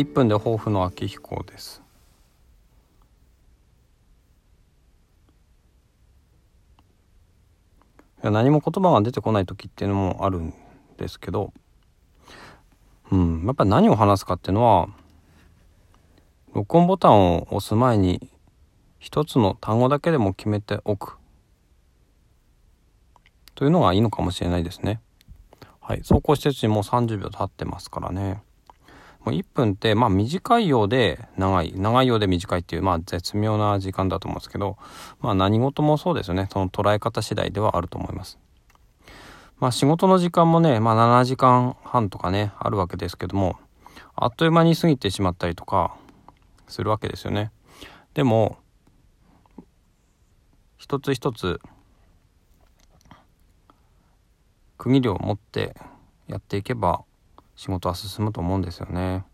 1分で抱負の秋彦です何も言葉が出てこない時っていうのもあるんですけどうんやっぱり何を話すかっていうのは録音ボタンを押す前に一つの単語だけでも決めておくというのがいいのかもしれないですね。はい、走行施設にもう30秒経ってますからね。もう1分ってまあ短いようで長い長いようで短いっていうまあ絶妙な時間だと思うんですけどまあ何事もそうですよね。その捉え方次第ではあると思います。まあ仕事の時間もねまあ7時間半とかねあるわけですけどもあっという間に過ぎてしまったりとかするわけですよね。でも一つ一つ区切りを持ってやっていけば仕事は進むと思うんですよね。